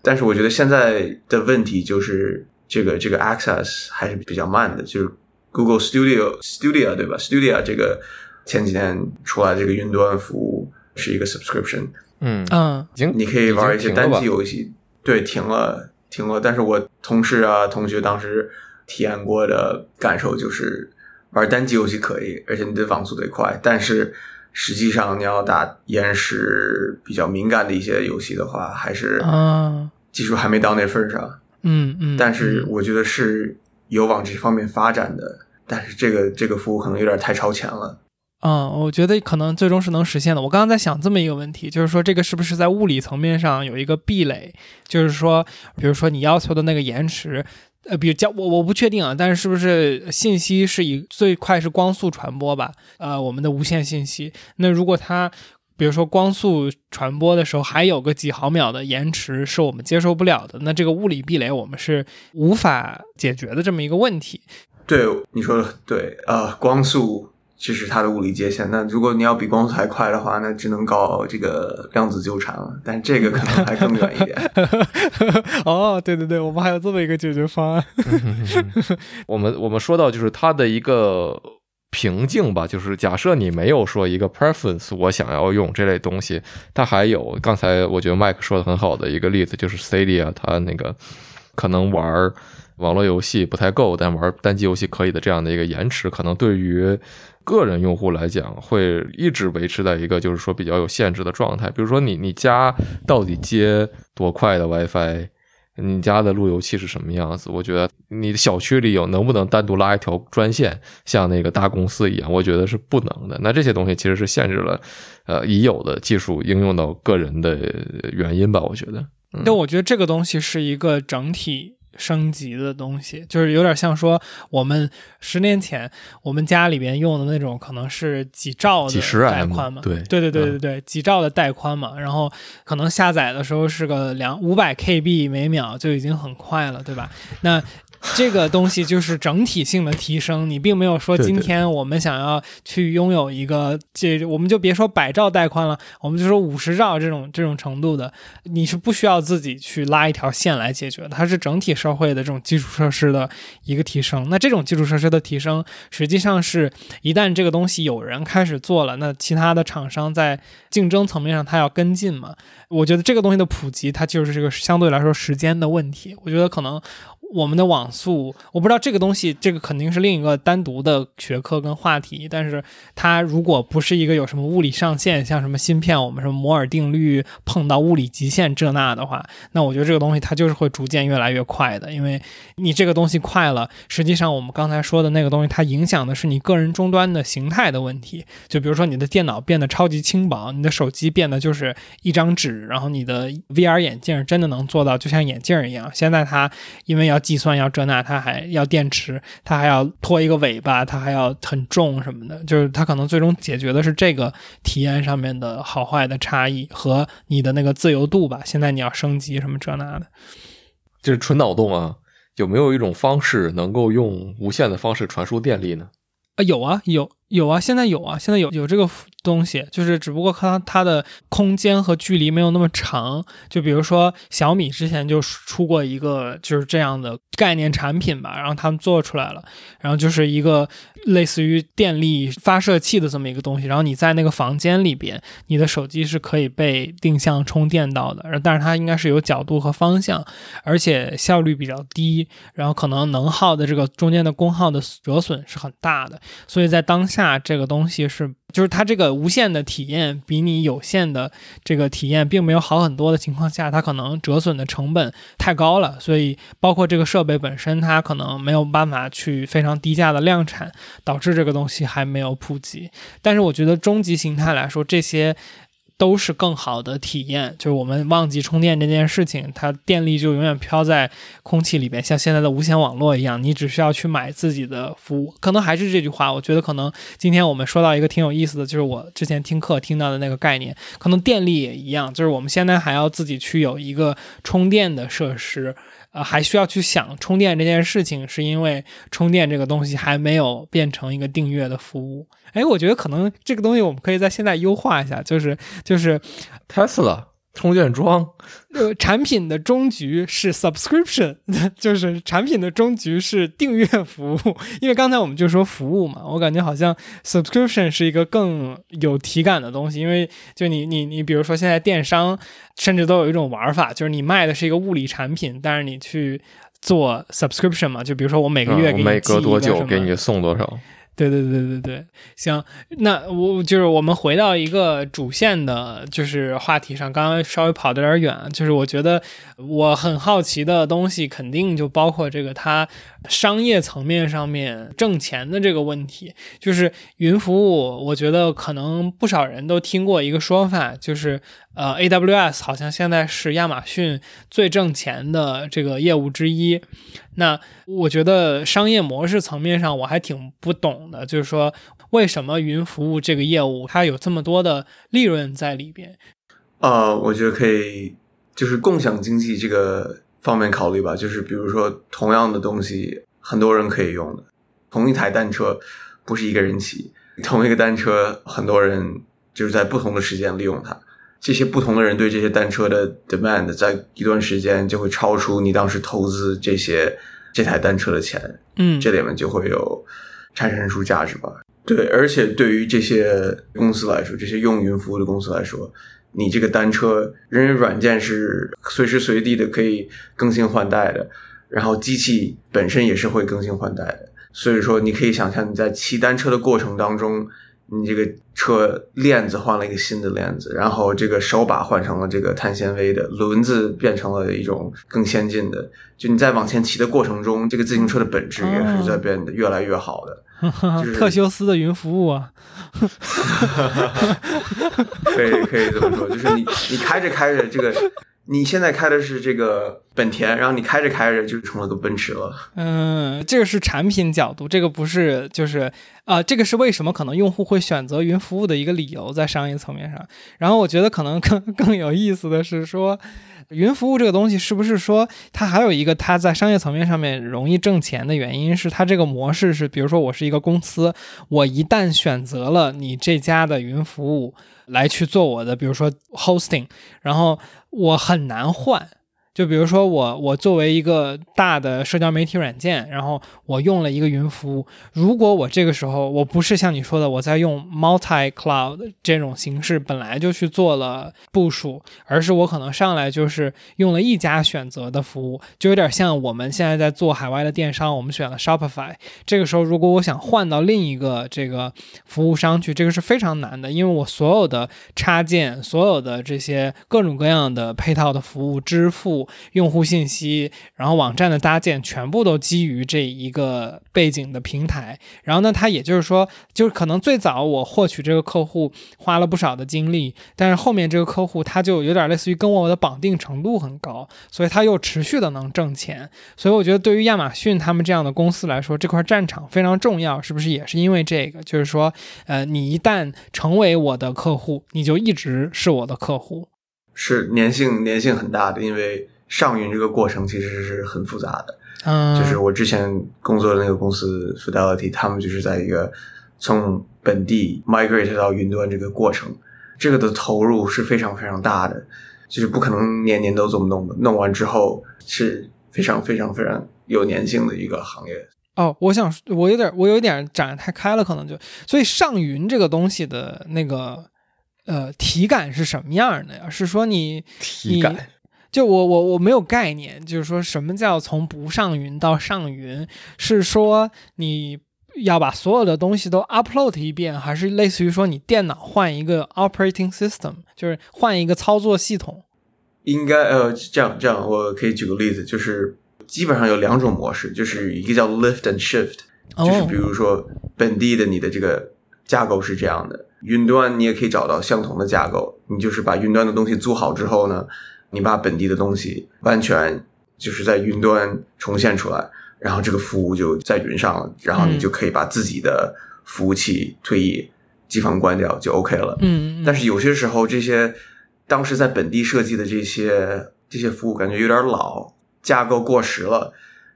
但是我觉得现在的问题就是。这个这个 access 还是比较慢的，就是 Google Studio Studio 对吧？Studio 这个前几天出来这个云端服务是一个 subscription，嗯。嗯，已经你可以玩一些单机游戏，对，停了停了。但是我同事啊同学当时体验过的感受就是玩单机游戏可以，而且你的网速得快，但是实际上你要打延时比较敏感的一些游戏的话，还是技术还没到那份上。嗯嗯，但是我觉得是有往这方面发展的，但是这个这个服务可能有点太超前了。嗯，我觉得可能最终是能实现的。我刚刚在想这么一个问题，就是说这个是不是在物理层面上有一个壁垒？就是说，比如说你要求的那个延迟，呃，比如叫我我不确定啊，但是是不是信息是以最快是光速传播吧？呃，我们的无线信息，那如果它比如说光速传播的时候还有个几毫秒的延迟是我们接受不了的，那这个物理壁垒我们是无法解决的这么一个问题。对，你说的对，呃，光速。这是它的物理界限。那如果你要比光速还快的话，那只能搞这个量子纠缠了。但这个可能还更远一点。哦，对对对，我们还有这么一个解决方案。我们我们说到就是它的一个瓶颈吧，就是假设你没有说一个 preference，我想要用这类东西，它还有刚才我觉得麦克说的很好的一个例子，就是 Stadia，它那个可能玩。网络游戏不太够，但玩单机游戏可以的这样的一个延迟，可能对于个人用户来讲，会一直维持在一个就是说比较有限制的状态。比如说，你你家到底接多快的 WiFi？你家的路由器是什么样子？我觉得你的小区里有能不能单独拉一条专线，像那个大公司一样？我觉得是不能的。那这些东西其实是限制了呃已有的技术应用到个人的原因吧？我觉得。但我觉得这个东西是一个整体。升级的东西，就是有点像说，我们十年前我们家里边用的那种，可能是几兆的带宽嘛，对对对对对对，几兆的带宽嘛，然后可能下载的时候是个两五百 KB 每秒就已经很快了，对吧？那。这个东西就是整体性的提升，你并没有说今天我们想要去拥有一个这，我们就别说百兆带宽了，我们就说五十兆这种这种程度的，你是不需要自己去拉一条线来解决的，它是整体社会的这种基础设施的一个提升。那这种基础设施的提升，实际上是一旦这个东西有人开始做了，那其他的厂商在竞争层面上它要跟进嘛？我觉得这个东西的普及，它就是这个相对来说时间的问题。我觉得可能。我们的网速，我不知道这个东西，这个肯定是另一个单独的学科跟话题。但是它如果不是一个有什么物理上限，像什么芯片，我们什么摩尔定律碰到物理极限这那的话，那我觉得这个东西它就是会逐渐越来越快的。因为你这个东西快了，实际上我们刚才说的那个东西，它影响的是你个人终端的形态的问题。就比如说你的电脑变得超级轻薄，你的手机变得就是一张纸，然后你的 VR 眼镜真的能做到就像眼镜一样。现在它因为要计算要这那，它还要电池，它还要拖一个尾巴，它还要很重什么的，就是它可能最终解决的是这个体验上面的好坏的差异和你的那个自由度吧。现在你要升级什么这那的，就是纯脑洞啊！有没有一种方式能够用无线的方式传输电力呢？啊，有啊，有有啊，现在有啊，现在有有这个东西，就是只不过它它的空间和距离没有那么长。就比如说小米之前就出过一个就是这样的概念产品吧，然后他们做出来了，然后就是一个类似于电力发射器的这么一个东西，然后你在那个房间里边，你的手机是可以被定向充电到的，但是它应该是有角度和方向，而且效率比较低，然后可能能耗的这个中间的功耗的折损是很大的。所以在当下，这个东西是，就是它这个无限的体验比你有限的这个体验并没有好很多的情况下，它可能折损的成本太高了。所以包括这个设备本身，它可能没有办法去非常低价的量产，导致这个东西还没有普及。但是我觉得终极形态来说，这些。都是更好的体验，就是我们忘记充电这件事情，它电力就永远飘在空气里边，像现在的无线网络一样，你只需要去买自己的服务。可能还是这句话，我觉得可能今天我们说到一个挺有意思的，就是我之前听课听到的那个概念，可能电力也一样，就是我们现在还要自己去有一个充电的设施。呃，还需要去想充电这件事情，是因为充电这个东西还没有变成一个订阅的服务。哎，我觉得可能这个东西我们可以在现在优化一下，就是就是 Tesla。充电桩，呃，产品的终局是 subscription，就是产品的终局是订阅服务。因为刚才我们就说服务嘛，我感觉好像 subscription 是一个更有体感的东西。因为就你你你，比如说现在电商甚至都有一种玩法，就是你卖的是一个物理产品，但是你去做 subscription 嘛，就比如说我每个月给你每隔多久给你送多少。对对对对对，行，那我就是我们回到一个主线的，就是话题上。刚刚稍微跑的有点远，就是我觉得我很好奇的东西，肯定就包括这个它商业层面上面挣钱的这个问题。就是云服务，我觉得可能不少人都听过一个说法，就是呃，AWS 好像现在是亚马逊最挣钱的这个业务之一。那我觉得商业模式层面上我还挺不懂的，就是说为什么云服务这个业务它有这么多的利润在里边？呃，我觉得可以就是共享经济这个方面考虑吧，就是比如说同样的东西很多人可以用的，同一台单车不是一个人骑，同一个单车很多人就是在不同的时间利用它，这些不同的人对这些单车的 demand 在一段时间就会超出你当时投资这些。这台单车的钱，嗯，这里面就会有产生出价值吧？对，而且对于这些公司来说，这些用云服务的公司来说，你这个单车，人为软件是随时随地的可以更新换代的，然后机器本身也是会更新换代的，所以说你可以想象你在骑单车的过程当中。你这个车链子换了一个新的链子，然后这个手把换成了这个碳纤维的，轮子变成了一种更先进的。就你在往前骑的过程中，这个自行车的本质也是在变得越来越好的。就是特修斯的云服务啊，可以可以这么说，就是你你开着开着这个。你现在开的是这个本田，然后你开着开着就成了个奔驰了。嗯，这个是产品角度，这个不是就是啊，这个是为什么可能用户会选择云服务的一个理由，在商业层面上。然后我觉得可能更 更有意思的是说，云服务这个东西是不是说它还有一个它在商业层面上面容易挣钱的原因是它这个模式是，比如说我是一个公司，我一旦选择了你这家的云服务。来去做我的，比如说 hosting，然后我很难换。就比如说我，我作为一个大的社交媒体软件，然后我用了一个云服务。如果我这个时候我不是像你说的，我在用 multi cloud 这种形式本来就去做了部署，而是我可能上来就是用了一家选择的服务，就有点像我们现在在做海外的电商，我们选了 Shopify。这个时候如果我想换到另一个这个服务商去，这个是非常难的，因为我所有的插件、所有的这些各种各样的配套的服务、支付。用户信息，然后网站的搭建全部都基于这一个背景的平台。然后呢，它也就是说，就是可能最早我获取这个客户花了不少的精力，但是后面这个客户他就有点类似于跟我的绑定程度很高，所以他又持续的能挣钱。所以我觉得对于亚马逊他们这样的公司来说，这块战场非常重要，是不是也是因为这个？就是说，呃，你一旦成为我的客户，你就一直是我的客户，是粘性粘性很大的，因为。上云这个过程其实是很复杂的，嗯，就是我之前工作的那个公司 Fidelity，他们就是在一个从本地 migrate 到云端这个过程，这个的投入是非常非常大的，就是不可能年年都这么弄的，弄完之后是非常非常非常有粘性的一个行业。哦，我想我有点我有点展太开了，可能就所以上云这个东西的那个呃体感是什么样的呀？是说你体感。就我我我没有概念，就是说什么叫从不上云到上云，是说你要把所有的东西都 upload 一遍，还是类似于说你电脑换一个 operating system，就是换一个操作系统？应该呃这样这样，我可以举个例子，就是基本上有两种模式，就是一个叫 lift and shift，就是比如说本地的你的这个架构是这样的，云端你也可以找到相同的架构，你就是把云端的东西租好之后呢。你把本地的东西完全就是在云端重现出来，然后这个服务就在云上了，然后你就可以把自己的服务器退役、机房关掉就 OK 了。嗯，但是有些时候这些当时在本地设计的这些这些服务感觉有点老，架构过时了，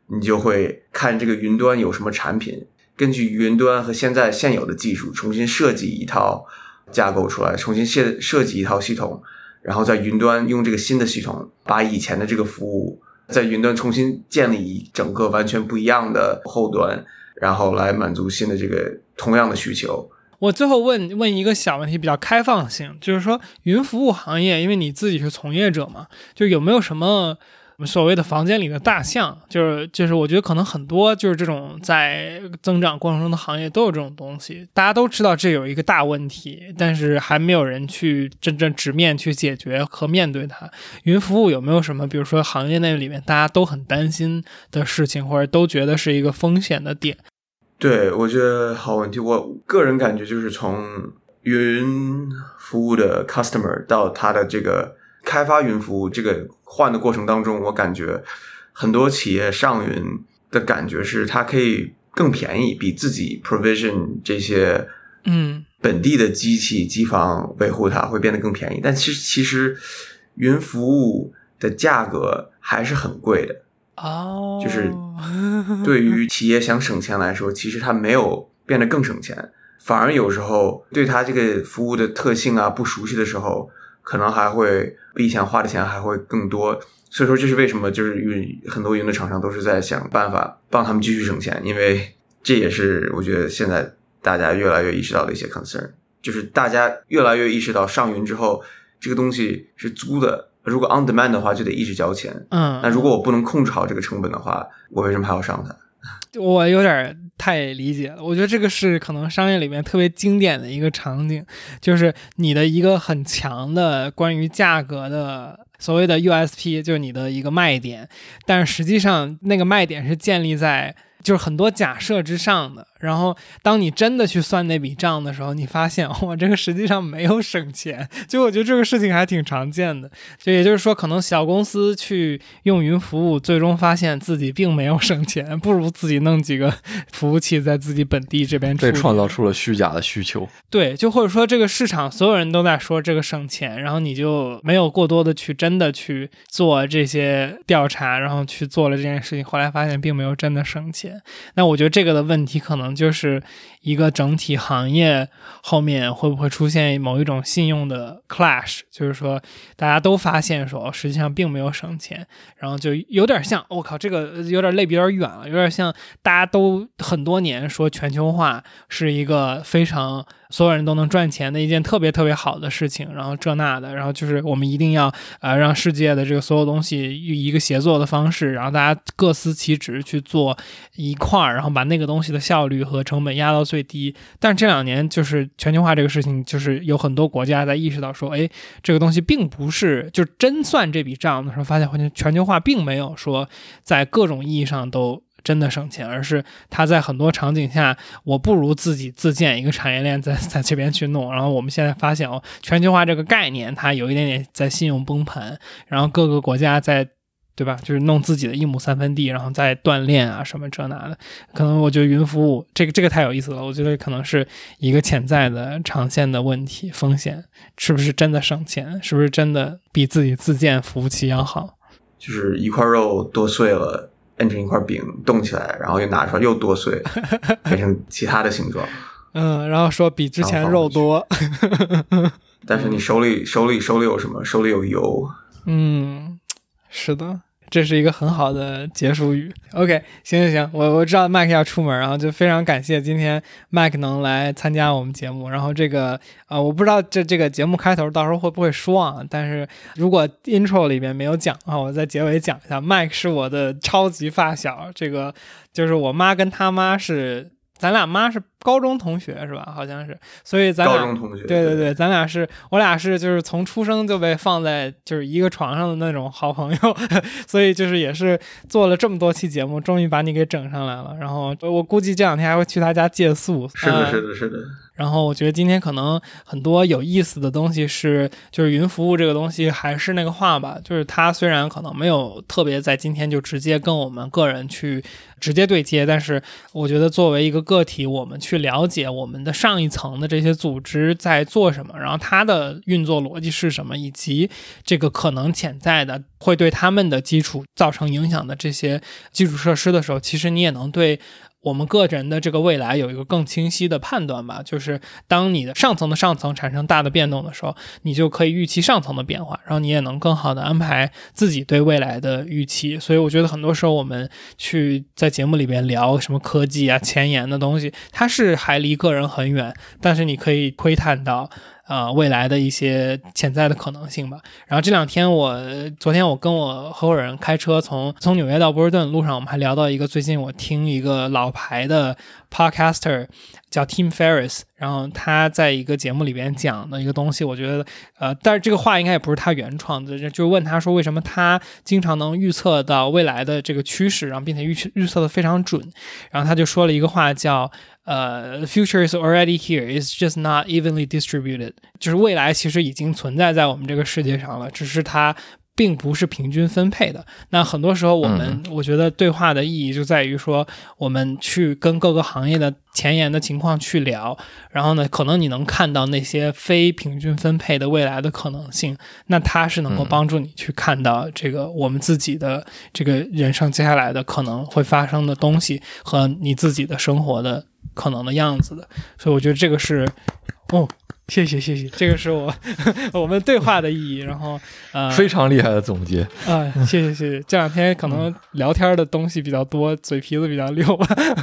你就会看这个云端有什么产品，根据云端和现在现有的技术重新设计一套架构出来，重新设设计一套系统。然后在云端用这个新的系统，把以前的这个服务在云端重新建立一整个完全不一样的后端，然后来满足新的这个同样的需求。我最后问问一个小问题，比较开放性，就是说云服务行业，因为你自己是从业者嘛，就有没有什么所谓的房间里的大象，就是就是我觉得可能很多就是这种在增长过程中的行业都有这种东西，大家都知道这有一个大问题，但是还没有人去真正直面去解决和面对它。云服务有没有什么，比如说行业内里面大家都很担心的事情，或者都觉得是一个风险的点？对，我觉得好问题。我个人感觉就是从云服务的 customer 到他的这个开发云服务这个换的过程当中，我感觉很多企业上云的感觉是它可以更便宜，比自己 provision 这些嗯本地的机器机房维护它会变得更便宜。但其实其实云服务的价格还是很贵的。哦，就是对于企业想省钱来说，其实它没有变得更省钱，反而有时候对它这个服务的特性啊不熟悉的时候，可能还会比以前花的钱还会更多。所以说，这是为什么就是云很多云的厂商都是在想办法帮他们继续省钱，因为这也是我觉得现在大家越来越意识到的一些 concern，就是大家越来越意识到上云之后这个东西是租的。如果 on demand 的话，就得一直交钱。嗯，那如果我不能控制好这个成本的话，我为什么还要上它？我有点太理解了。我觉得这个是可能商业里面特别经典的一个场景，就是你的一个很强的关于价格的所谓的 USP，就是你的一个卖点，但是实际上那个卖点是建立在就是很多假设之上的。然后，当你真的去算那笔账的时候，你发现 我这个实际上没有省钱。就我觉得这个事情还挺常见的。就也就是说，可能小公司去用云服务，最终发现自己并没有省钱，不如自己弄几个服务器在自己本地这边被创造出了虚假的需求。对，就或者说这个市场所有人都在说这个省钱，然后你就没有过多的去真的去做这些调查，然后去做了这件事情，后来发现并没有真的省钱。那我觉得这个的问题可能。就是一个整体行业后面会不会出现某一种信用的 clash？就是说大家都发现说实际上并没有省钱，然后就有点像我靠，这个有点类比有点远了，有点像大家都很多年说全球化是一个非常。所有人都能赚钱的一件特别特别好的事情，然后这那的，然后就是我们一定要呃让世界的这个所有东西以一个协作的方式，然后大家各司其职去做一块儿，然后把那个东西的效率和成本压到最低。但是这两年就是全球化这个事情，就是有很多国家在意识到说，哎，这个东西并不是就真算这笔账的时候，发现全球化并没有说在各种意义上都。真的省钱，而是他在很多场景下，我不如自己自建一个产业链，在在这边去弄。然后我们现在发现哦，全球化这个概念，它有一点点在信用崩盘，然后各个国家在，对吧？就是弄自己的一亩三分地，然后再锻炼啊什么这那的。可能我觉得云服务这个这个太有意思了，我觉得可能是一个潜在的长线的问题风险，是不是真的省钱？是不是真的比自己自建服务器要好？就是一块肉剁碎了。变成一块饼冻起来，然后又拿出来又剁碎，变成其他的形状。嗯，然后说比之前肉多，但是你手里手里手里有什么？手里有油。嗯，是的。这是一个很好的结束语。OK，行行行，我我知道麦克要出门，然后就非常感谢今天麦克能来参加我们节目。然后这个呃，我不知道这这个节目开头到时候会不会说啊？但是如果 intro 里边没有讲的话，我在结尾讲一下。麦克是我的超级发小，这个就是我妈跟他妈是，咱俩妈是。高中同学是吧？好像是，所以咱俩对对对，咱俩是我俩是就是从出生就被放在就是一个床上的那种好朋友，所以就是也是做了这么多期节目，终于把你给整上来了。然后我估计这两天还会去他家借宿。是的，是的，是的。然后我觉得今天可能很多有意思的东西是，就是云服务这个东西还是那个话吧，就是它虽然可能没有特别在今天就直接跟我们个人去直接对接，但是我觉得作为一个个体，我们去。去了解我们的上一层的这些组织在做什么，然后它的运作逻辑是什么，以及这个可能潜在的会对他们的基础造成影响的这些基础设施的时候，其实你也能对。我们个人的这个未来有一个更清晰的判断吧，就是当你的上层的上层产生大的变动的时候，你就可以预期上层的变化，然后你也能更好的安排自己对未来的预期。所以我觉得很多时候我们去在节目里边聊什么科技啊、前沿的东西，它是还离个人很远，但是你可以窥探到。呃未来的一些潜在的可能性吧。然后这两天我昨天我跟我合伙人开车从从纽约到波士顿路上，我们还聊到一个最近我听一个老牌的 podcaster。叫 Tim Ferris，然后他在一个节目里边讲的一个东西，我觉得，呃，但是这个话应该也不是他原创的，就问他说为什么他经常能预测到未来的这个趋势，然后并且预预测的非常准，然后他就说了一个话叫，呃，future is already here, it's just not evenly distributed，就是未来其实已经存在在我们这个世界上了，只是它。并不是平均分配的。那很多时候，我们我觉得对话的意义就在于说，我们去跟各个行业的前沿的情况去聊，然后呢，可能你能看到那些非平均分配的未来的可能性。那它是能够帮助你去看到这个我们自己的这个人生接下来的可能会发生的东西和你自己的生活的可能的样子的。所以我觉得这个是，哦。谢谢谢谢，这个是我 我们对话的意义。然后呃，非常厉害的总结啊，谢谢谢谢。这两天可能聊天的东西比较多，嘴皮子比较溜。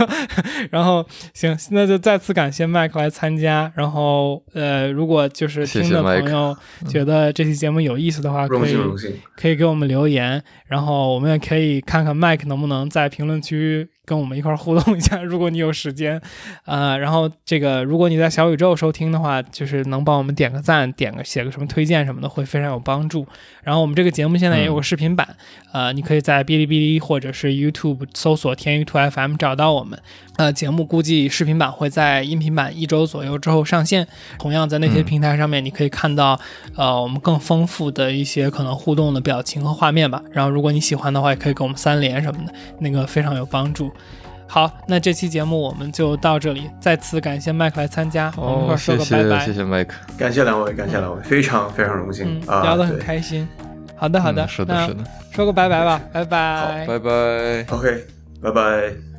然后行，那就再次感谢麦克来参加。然后呃，如果就是听的朋友觉得这期节目有意思的话，可以可以给我们留言。然后我们也可以看看麦克能不能在评论区。跟我们一块互动一下，如果你有时间，呃，然后这个如果你在小宇宙收听的话，就是能帮我们点个赞，点个写个什么推荐什么的，会非常有帮助。然后我们这个节目现在也有个视频版，呃，你可以在哔哩哔哩或者是 YouTube 搜索“天娱兔 FM” 找到我们。呃，节目估计视频版会在音频版一周左右之后上线。同样在那些平台上面，你可以看到呃我们更丰富的一些可能互动的表情和画面吧。然后如果你喜欢的话，也可以给我们三连什么的，那个非常有帮助。好，那这期节目我们就到这里。再次感谢麦克来参加，我们一块说个拜拜。谢谢麦克，感谢两位，感谢两位，非常非常荣幸啊，聊得很开心。好的，好的，是的，是的，说个拜拜吧，拜拜，拜拜，OK，拜拜。